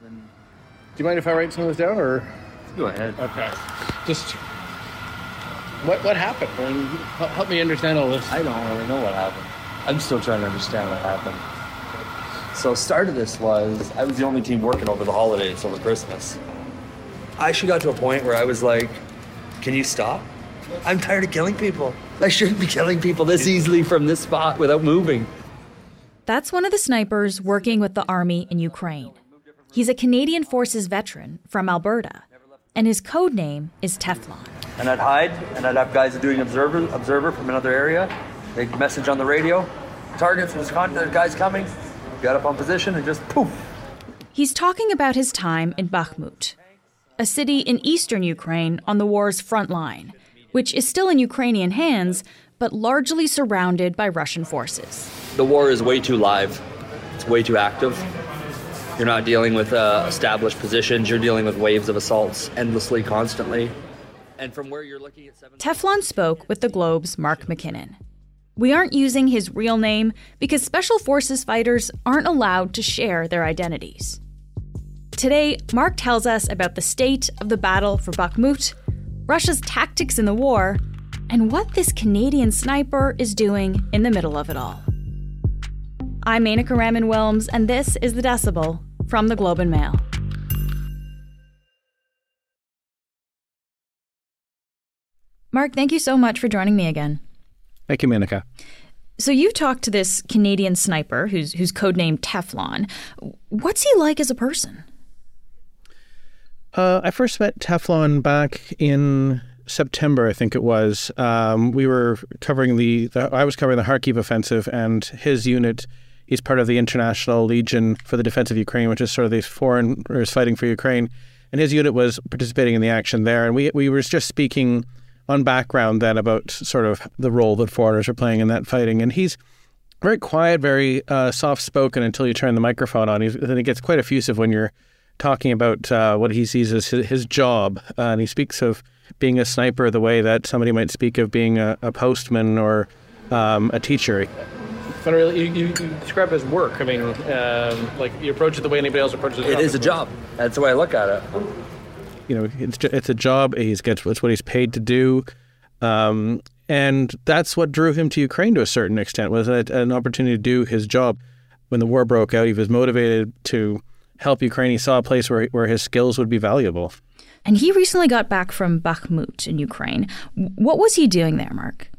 Do you mind if I write some of this down, or Go ahead. okay? Just what what happened? I mean, help, help me understand all this. I don't really know what happened. I'm still trying to understand what happened. So, start of this was I was the only team working over the holidays, over Christmas. I actually got to a point where I was like, "Can you stop? I'm tired of killing people. I shouldn't be killing people this easily from this spot without moving." That's one of the snipers working with the army in Ukraine. He's a Canadian Forces veteran from Alberta, and his code name is Teflon. And I'd hide, and I'd have guys doing observer, observer from another area. They'd message on the radio, targets, there's con- there's guys coming. Got up on position and just poof. He's talking about his time in Bakhmut, a city in eastern Ukraine on the war's front line, which is still in Ukrainian hands, but largely surrounded by Russian forces. The war is way too live. It's way too active. You're not dealing with uh, established positions. You're dealing with waves of assaults endlessly, constantly. And from where you're looking at seven. Teflon spoke with the Globe's Mark MacKinnon. We aren't using his real name because Special Forces fighters aren't allowed to share their identities. Today, Mark tells us about the state of the battle for Bakhmut, Russia's tactics in the war, and what this Canadian sniper is doing in the middle of it all. I'm Menaka Raman Wilms, and this is The Decibel from the Globe and Mail. Mark, thank you so much for joining me again. Thank you, Menaka. So you talked to this Canadian sniper who's who's codenamed Teflon. What's he like as a person? Uh, I first met Teflon back in September, I think it was. Um, we were covering the, the, I was covering the Kharkiv offensive, and his unit. He's part of the International Legion for the Defense of Ukraine, which is sort of these foreigners fighting for Ukraine. And his unit was participating in the action there. And we we were just speaking on background then about sort of the role that foreigners are playing in that fighting. And he's very quiet, very uh, soft spoken until you turn the microphone on. He's, then he gets quite effusive when you're talking about uh, what he sees as his, his job. Uh, and he speaks of being a sniper the way that somebody might speak of being a, a postman or um, a teacher. But really, you, you, you describe it as work. I mean, um, like you approach it the way anybody else approaches it. It is a job. That's the way I look at it. You know, it's it's a job. He's gets it's what he's paid to do, um, and that's what drew him to Ukraine to a certain extent. Was a, an opportunity to do his job. When the war broke out, he was motivated to help Ukraine. He saw a place where where his skills would be valuable. And he recently got back from Bakhmut in Ukraine. What was he doing there, Mark?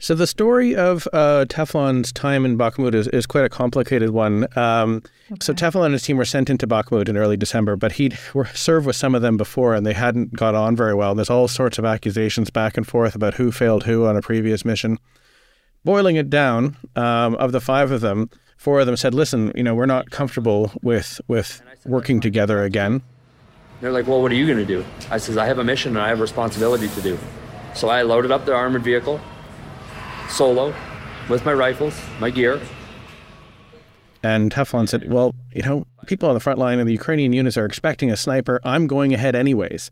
So the story of uh, Teflon's time in Bakhmut is, is quite a complicated one. Um, So Teflon and his team were sent into Bakhmut in early December, but he'd were served with some of them before, and they hadn't got on very well. There's all sorts of accusations back and forth about who failed who on a previous mission. Boiling it down, um, of the five of them, four of them said, "Listen, you know, we're not comfortable with with working together again." They're like, well, what are you going to do? I says, I have a mission and I have a responsibility to do. So I loaded up the armored vehicle, solo, with my rifles, my gear. And Teflon said, Well, you know, people on the front line and the Ukrainian units are expecting a sniper. I'm going ahead anyways.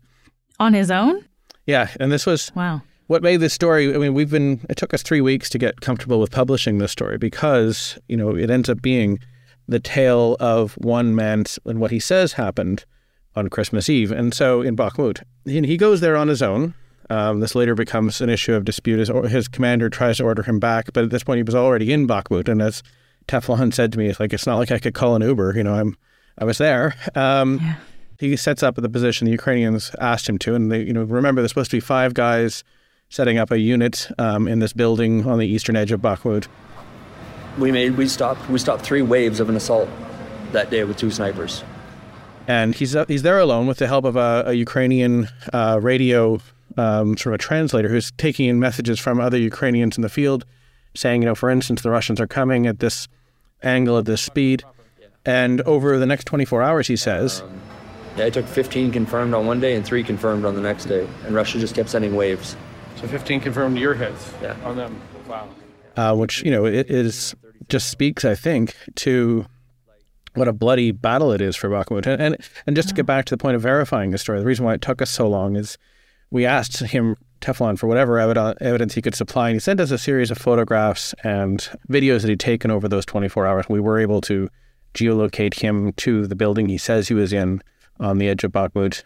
On his own? Yeah. And this was Wow. what made this story. I mean, we've been, it took us three weeks to get comfortable with publishing this story because, you know, it ends up being the tale of one man and what he says happened on Christmas Eve. And so in Bakhmut, he, he goes there on his own. Um, this later becomes an issue of dispute as his commander tries to order him back. But at this point, he was already in Bakhmut. And as Teflon said to me, it's like, it's not like I could call an Uber. You know, I'm, I was there. Um, Yeah. He sets up at the position the Ukrainians asked him to. And they, you know, remember, there's supposed to be five guys setting up a unit um, in this building on the eastern edge of Bakhmut. We made, we stopped, we stopped three waves of an assault that day with two snipers. and he's uh, he's there alone with the help of a, a Ukrainian uh, radio um, sort of a translator who's taking in messages from other Ukrainians in the field, saying, you know, for instance, the Russians are coming at this angle at this speed, and over the next 24 hours, he says, Yeah, I took 15 confirmed on one day and three confirmed on the next day. And Russia just kept sending waves. so 15 confirmed your hits Yeah. on them. Wow. Uh, which you know it is just speaks, I think, to what a bloody battle it is for Bakhmut. And, and and just to get back to the point of verifying the story, the reason why it took us so long is we asked him Teflon for whatever evid- evidence he could supply, and he sent us a series of photographs and videos that he'd taken over those 24 hours. We were able to geolocate him to the building he says he was in on the edge of Bakhmut.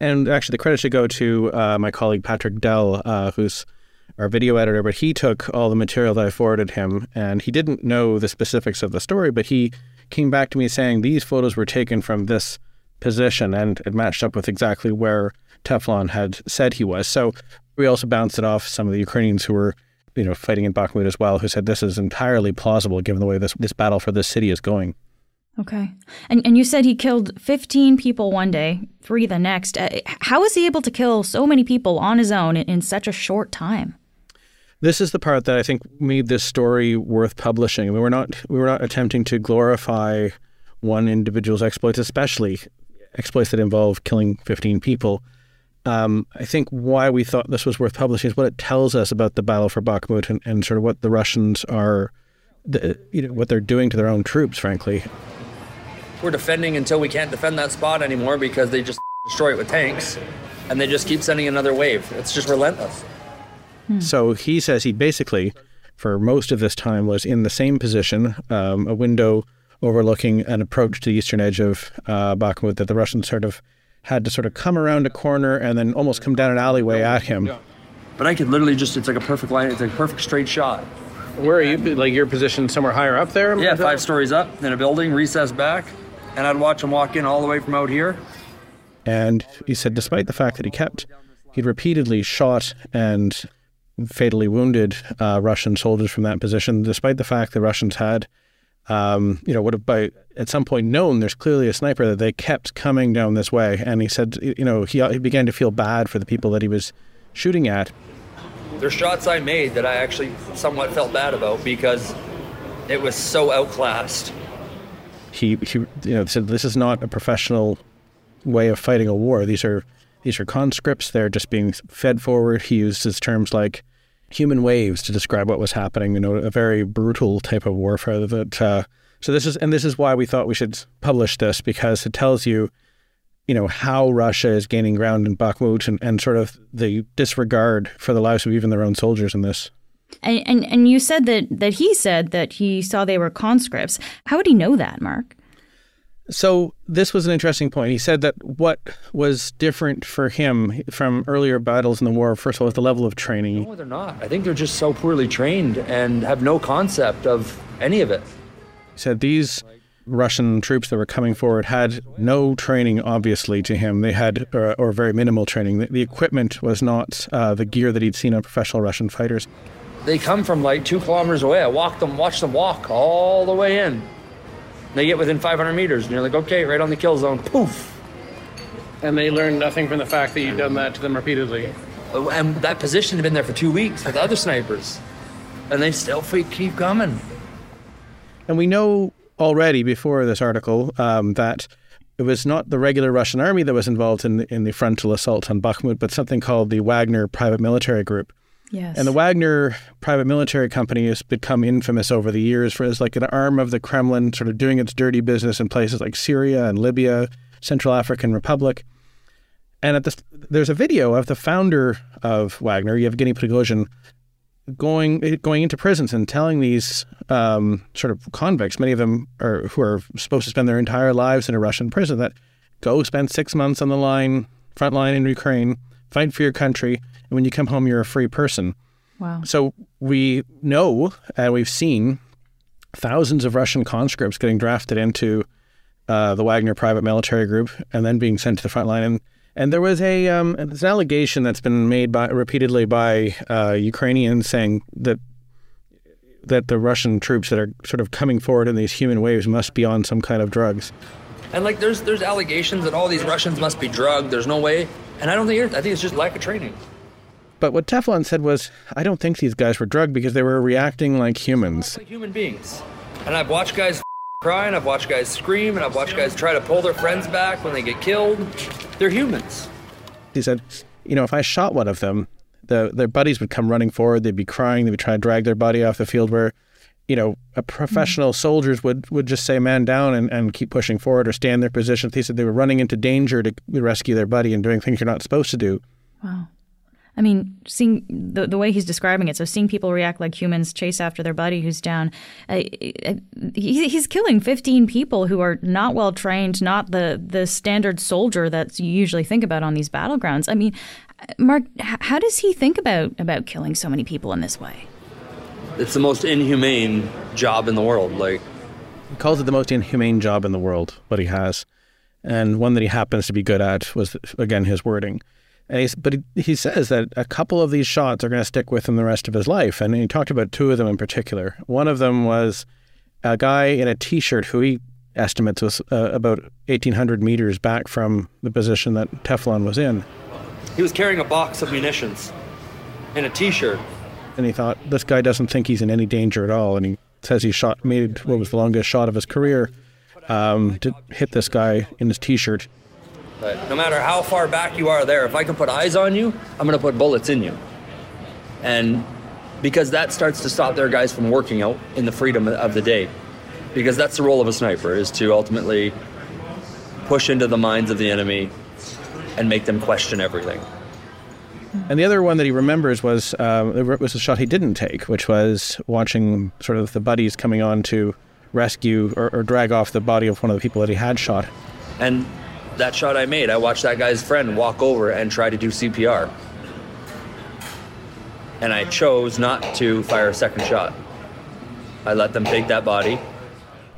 And actually, the credit should go to uh, my colleague Patrick Dell, uh, who's our video editor, but he took all the material that I forwarded him and he didn't know the specifics of the story, but he came back to me saying these photos were taken from this position and it matched up with exactly where Teflon had said he was. So we also bounced it off some of the Ukrainians who were, you know, fighting in Bakhmut as well, who said this is entirely plausible given the way this, this battle for this city is going. Okay. And and you said he killed 15 people one day, 3 the next. Uh, how he able to kill so many people on his own in, in such a short time? This is the part that I think made this story worth publishing. We were not we were not attempting to glorify one individual's exploits, especially exploits that involve killing 15 people. Um, I think why we thought this was worth publishing is what it tells us about the battle for Bakhmut and, and sort of what the Russians are, the, you know, what they're doing to their own troops, frankly. We're defending until we can't defend that spot anymore because they just destroy it with tanks and they just keep sending another wave. It's just relentless. Hmm. So he says he basically, for most of this time, was in the same position, um, a window overlooking an approach to the eastern edge of uh, Bakhmut that the Russians sort of had to sort of come around a corner and then almost come down an alleyway at him. But I could literally just, it's like a perfect line, it's like a perfect straight shot. Where are you? Like your position somewhere higher up there? Yeah, five stories up in a building, recessed back. And I'd watch him walk in all the way from out here. And he said, despite the fact that he kept, he'd repeatedly shot and fatally wounded uh, Russian soldiers from that position, despite the fact the Russians had um, you know, would have by at some point known there's clearly a sniper that they kept coming down this way. And he said, you know, he, he began to feel bad for the people that he was shooting at. There's shots I made that I actually somewhat felt bad about because it was so outclassed. He, he you know, said this is not a professional way of fighting a war. These are these are conscripts. They're just being fed forward. He uses terms like human waves to describe what was happening. You know, a very brutal type of warfare. That uh, so this is and this is why we thought we should publish this because it tells you, you know, how Russia is gaining ground in Bakhmut and, and sort of the disregard for the lives of even their own soldiers in this. And, and and you said that that he said that he saw they were conscripts. How would he know that, Mark? So this was an interesting point. He said that what was different for him from earlier battles in the war, first of all, was the level of training. No, they're not. I think they're just so poorly trained and have no concept of any of it. He said these Russian troops that were coming forward had no training, obviously, to him. They had, or, or very minimal training. The, the equipment was not uh, the gear that he'd seen on professional Russian fighters. They come from like two kilometers away. I walked them, watched them walk all the way in. They get within 500 meters, and you're like, okay, right on the kill zone, poof. And they learn nothing from the fact that you've done that to them repeatedly. Oh, and that position had been there for two weeks with other snipers, and they still keep coming. And we know already before this article um, that it was not the regular Russian army that was involved in the, in the frontal assault on Bakhmut, but something called the Wagner Private Military Group. Yes. And the Wagner private military company has become infamous over the years for as like an arm of the Kremlin, sort of doing its dirty business in places like Syria and Libya, Central African Republic. And at this, there's a video of the founder of Wagner, Yevgeny Prigozhin, going going into prisons and telling these um, sort of convicts, many of them are who are supposed to spend their entire lives in a Russian prison, that go spend six months on the line, front line in Ukraine, fight for your country, and when you come home, you're a free person. Wow. So we know and we've seen thousands of Russian conscripts getting drafted into uh, the Wagner private military group and then being sent to the front line. And, and there was a um, an allegation that's been made by repeatedly by uh, Ukrainians saying that that the Russian troops that are sort of coming forward in these human waves must be on some kind of drugs. And like, there's there's allegations that all these Russians must be drugged. There's no way, and I don't think it, I think it's just lack of training. But what Teflon said was, I don't think these guys were drugged because they were reacting like humans. Like human beings. And I've watched guys cry, and I've watched guys scream, and I've watched guys try to pull their friends back when they get killed. They're humans. He said, you know, if I shot one of them, the, their buddies would come running forward. They'd be crying. They would be trying to drag their buddy off the field where, you know, a professional mm-hmm. soldiers would, would just say man down and, and keep pushing forward or stand their position. He said they were running into danger to rescue their buddy and doing things you're not supposed to do. Wow. I mean, seeing the, the way he's describing it, so seeing people react like humans, chase after their buddy who's down, uh, he, he's killing 15 people who are not well trained, not the, the standard soldier that you usually think about on these battlegrounds. I mean, Mark, how does he think about, about killing so many people in this way? It's the most inhumane job in the world. Like, he calls it the most inhumane job in the world, what he has. And one that he happens to be good at was, again, his wording. He, but he, he, says that a couple of these shots are going to stick with him the rest of his life. And he talked about two of them in particular. One of them was a guy in a t shirt who he estimates was uh, about 1,800 meters back from the position that Teflon was in. He was carrying a box of munitions in a t shirt. And he thought, this guy doesn't think he's in any danger at all. And he says he shot, made what was the longest shot of his career um, to hit this guy in his t shirt. But no matter how far back you are there, if I can put eyes on you, I'm going to put bullets in you. And because that starts to stop their guys from working out in the freedom of the day. Because that's the role of a sniper is to ultimately push into the minds of the enemy and make them question everything. And the other one that he remembers was uh, was a shot he didn't take, which was watching sort of the buddies coming on to rescue or, or drag off the body of one of the people that he had shot. And that shot I made, I watched that guy's friend walk over and try to do CPR. And I chose not to fire a second shot. I let them take that body.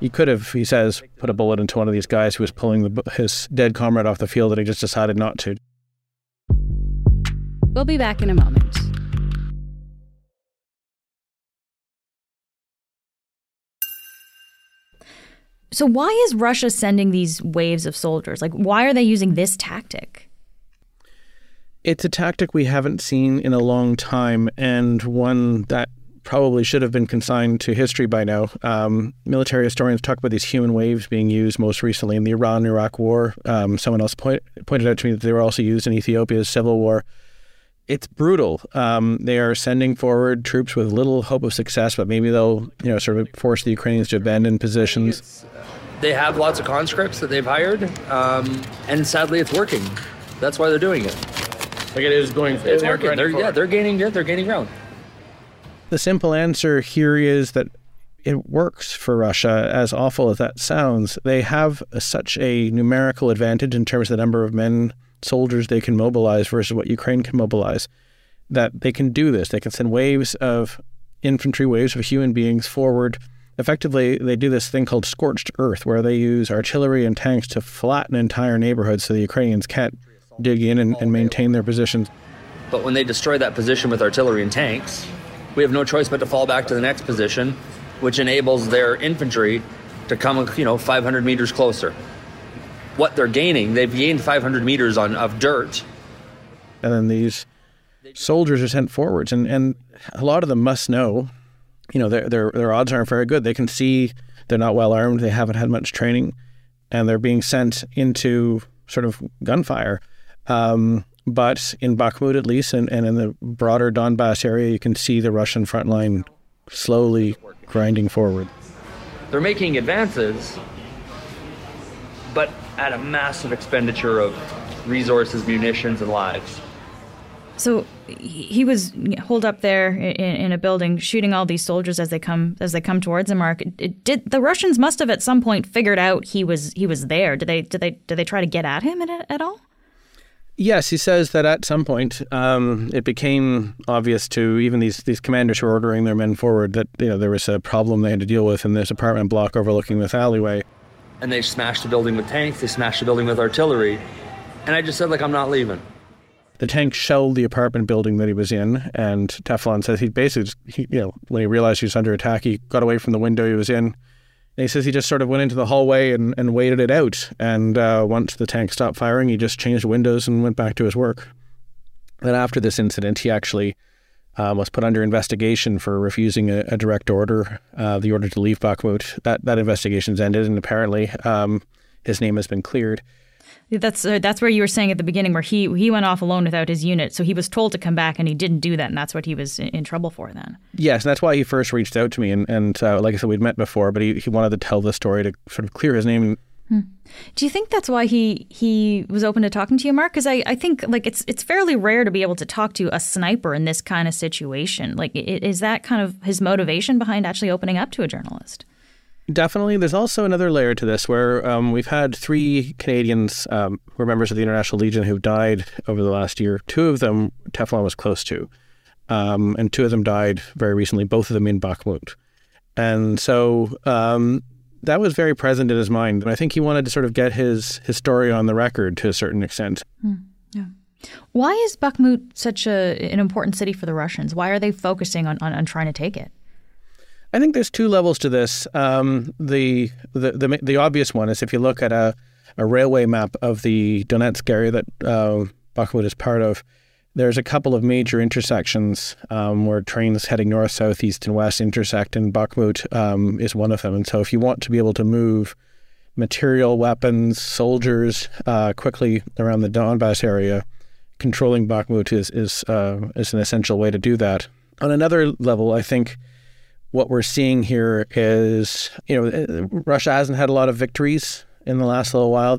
He could have, he says, put a bullet into one of these guys who was pulling the, his dead comrade off the field, and he just decided not to. We'll be back in a moment. So, why is Russia sending these waves of soldiers? Like, why are they using this tactic? It's a tactic we haven't seen in a long time, and one that probably should have been consigned to history by now. Um, military historians talk about these human waves being used most recently in the Iran Iraq War. Um, someone else point, pointed out to me that they were also used in Ethiopia's civil war. It's brutal. Um, they are sending forward troops with little hope of success, but maybe they'll, you know, sort of force the Ukrainians to abandon positions they have lots of conscripts that they've hired, um, and sadly, it's working. That's why they're doing it. Like it is going. It's working. They're, yeah, they're gaining. Yeah, they're gaining ground. The simple answer here is that it works for Russia. As awful as that sounds, they have a, such a numerical advantage in terms of the number of men, soldiers they can mobilize versus what Ukraine can mobilize. That they can do this. They can send waves of infantry, waves of human beings forward effectively they do this thing called scorched earth where they use artillery and tanks to flatten entire neighborhoods so the Ukrainians can't dig in and, and maintain their positions. But when they destroy that position with artillery and tanks, we have no choice but to fall back to the next position, which enables their infantry to come, you know, 500 meters closer. What they're gaining, they've gained 500 meters on of dirt. And then these soldiers are sent forwards, and, and a lot of them must know you know, their their their odds aren't very good. They can see they're not well armed. They haven't had much training, and they're being sent into sort of gunfire. Um, but in Bakhmut, at least, and, and in the broader Donbass area, you can see the Russian front line slowly grinding forward. They're making advances, but at a massive expenditure of resources, munitions, and lives. So he was holed up there in, in, a building, shooting all these soldiers as they come as they come towards him. Mark, did the Russians must have at some point figured out he was he was there? Did they did they did they try to get at him at, at all? Yes, he says that at some point um, it became obvious to even these these commanders who were ordering their men forward that you know there was a problem they had to deal with in this apartment block overlooking this alleyway. And they smashed the building with tanks. They smashed the building with artillery. And I just said like I'm not leaving. The tank shelled the apartment building that he was in, and Teflon says he basically, he, you know, when he realized he was under attack, he got away from the window he was in. And he says he just sort of went into the hallway and, and waited it out. And uh, once the tank stopped firing, he just changed windows and went back to his work. Then after this incident, he actually um, was put under investigation for refusing a, a direct order, uh, the order to leave Bakhmut. That that investigation's ended, and apparently um, his name has been cleared. That's uh, that's where you were saying at the beginning, where he he went off alone without his unit, so he was told to come back, and he didn't do that, and that's what he was in, in trouble for then. Yes, and that's why he first reached out to me, and and uh, like I said, we'd met before, but he, he wanted to tell the story to sort of clear his name. Hmm. Do you think that's why he he was open to talking to you, Mark? Because I, I think like it's it's fairly rare to be able to talk to a sniper in this kind of situation. Like, is that kind of his motivation behind actually opening up to a journalist? Definitely. There's also another layer to this where um, we've had three Canadians um, who are members of the International Legion who've died over the last year. Two of them Teflon was close to, um, and two of them died very recently, both of them in Bakhmut. And so um, that was very present in his mind. And I think he wanted to sort of get his, his story on the record to a certain extent. Mm, yeah. Why is Bakhmut such a, an important city for the Russians? Why are they focusing on, on, on trying to take it? I think there's two levels to this. Um, the, the, the the obvious one is if you look at a, a railway map of the Donetsk area that uh, Bakhmut is part of, there's a couple of major intersections um, where trains heading north, south, east, and west intersect, and Bakhmut um, is one of them. And so, if you want to be able to move material, weapons, soldiers uh, quickly around the Donbass area, controlling Bakhmut is is uh, is an essential way to do that. On another level, I think what we're seeing here is, you know, Russia hasn't had a lot of victories in the last little while.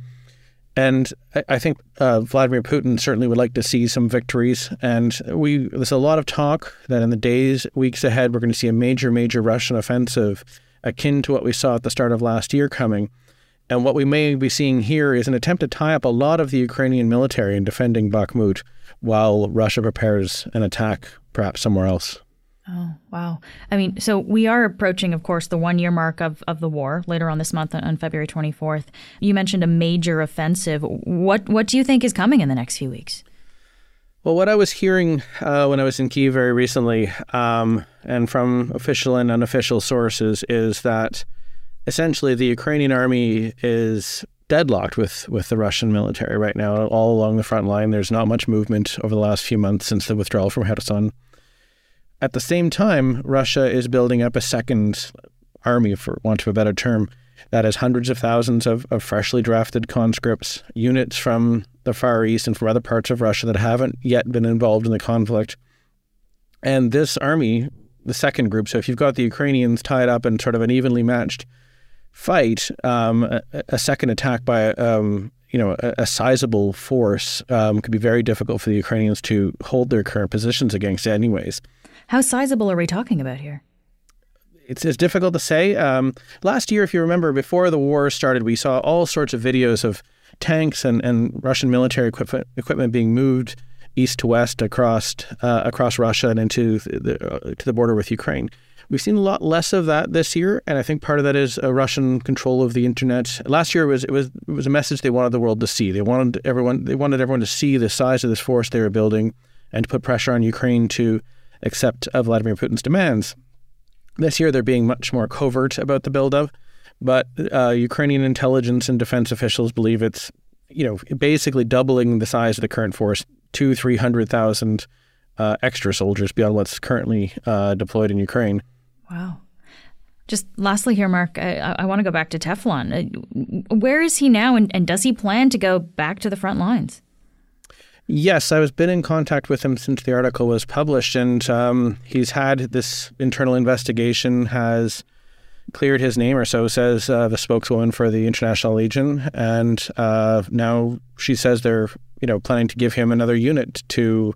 And I think uh, Vladimir Putin certainly would like to see some victories. And we there's a lot of talk that in the days, weeks ahead, we're going to see a major, major Russian offensive akin to what we saw at the start of last year coming. And what we may be seeing here is an attempt to tie up a lot of the Ukrainian military in defending Bakhmut while Russia prepares an attack perhaps somewhere else. Oh, wow. I mean, so we are approaching, of course, the one year mark of, of the war later on this month on February 24th. You mentioned a major offensive. What, what do you think is coming in the next few weeks? Well, what I was hearing uh, when I was in Kiev very recently, um, and from official and unofficial sources, is that essentially the Ukrainian army is deadlocked with, with the Russian military right now, all along the front line. There's not much movement over the last few months since the withdrawal from Kherson. At the same time, Russia is building up a second army, for want of a better term, that has hundreds of thousands of, of freshly drafted conscripts, units from the Far East and from other parts of Russia that haven't yet been involved in the conflict. And this army, the second group, so if you've got the Ukrainians tied up in sort of an evenly matched fight, um, a, a, second attack by um, you know a, a sizable force um, could be very difficult for the Ukrainians to hold their current positions against, anyways. How sizable are we talking about here? It's, it's difficult to say. Um, last year, if you remember, before the war started, we saw all sorts of videos of tanks and, and Russian military equipment, equipment being moved east to west across uh, across Russia and into the, uh, to the border with Ukraine. We've seen a lot less of that this year, and I think part of that is a Russian control of the internet. Last year was it was it was a message they wanted the world to see. They wanted everyone they wanted everyone to see the size of this force they were building and to put pressure on Ukraine to accept Vladimir Putin's demands. This year, they're being much more covert about the buildup, but uh, Ukrainian intelligence and defense officials believe it's, you know, basically doubling the size of the current force, two, three hundred thousand uh, extra soldiers beyond what's currently uh, deployed in Ukraine. Wow. Just lastly here, Mark, I, I want to go back to Teflon. Uh, where is he now, and, and does he plan to go back to the front lines? Yes, I was been in contact with him since the article was published, and um, he's had this internal investigation has cleared his name, or so says uh, the spokeswoman for the International Legion, and uh, now she says they're you know planning to give him another unit to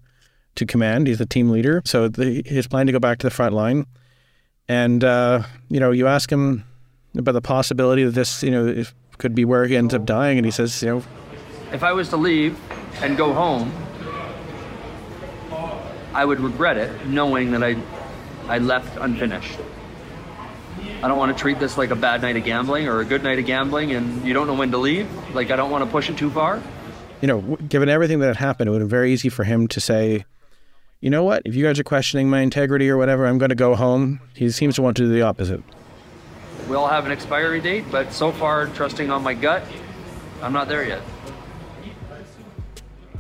to command. He's the team leader, so the, his plan to go back to the front line, and uh, you know you ask him about the possibility that this you know could be where he ends up dying, and he says you know if I was to leave and go home, I would regret it knowing that I, I left unfinished. I don't want to treat this like a bad night of gambling or a good night of gambling and you don't know when to leave. Like, I don't want to push it too far. You know, given everything that had happened, it would have been very easy for him to say, you know what, if you guys are questioning my integrity or whatever, I'm going to go home. He seems to want to do the opposite. We all have an expiry date, but so far, trusting on my gut, I'm not there yet.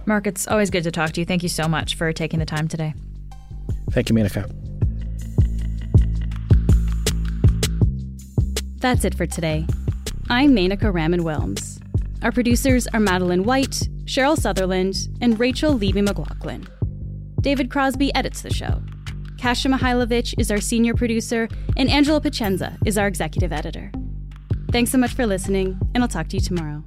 Mark, it's always good to talk to you. Thank you so much for taking the time today. Thank you, Menaka. That's it for today. I'm Menaka Raman Wilms. Our producers are Madeline White, Cheryl Sutherland, and Rachel Levy McLaughlin. David Crosby edits the show. Kasia Mihailovic is our senior producer, and Angela Pacenza is our executive editor. Thanks so much for listening, and I'll talk to you tomorrow.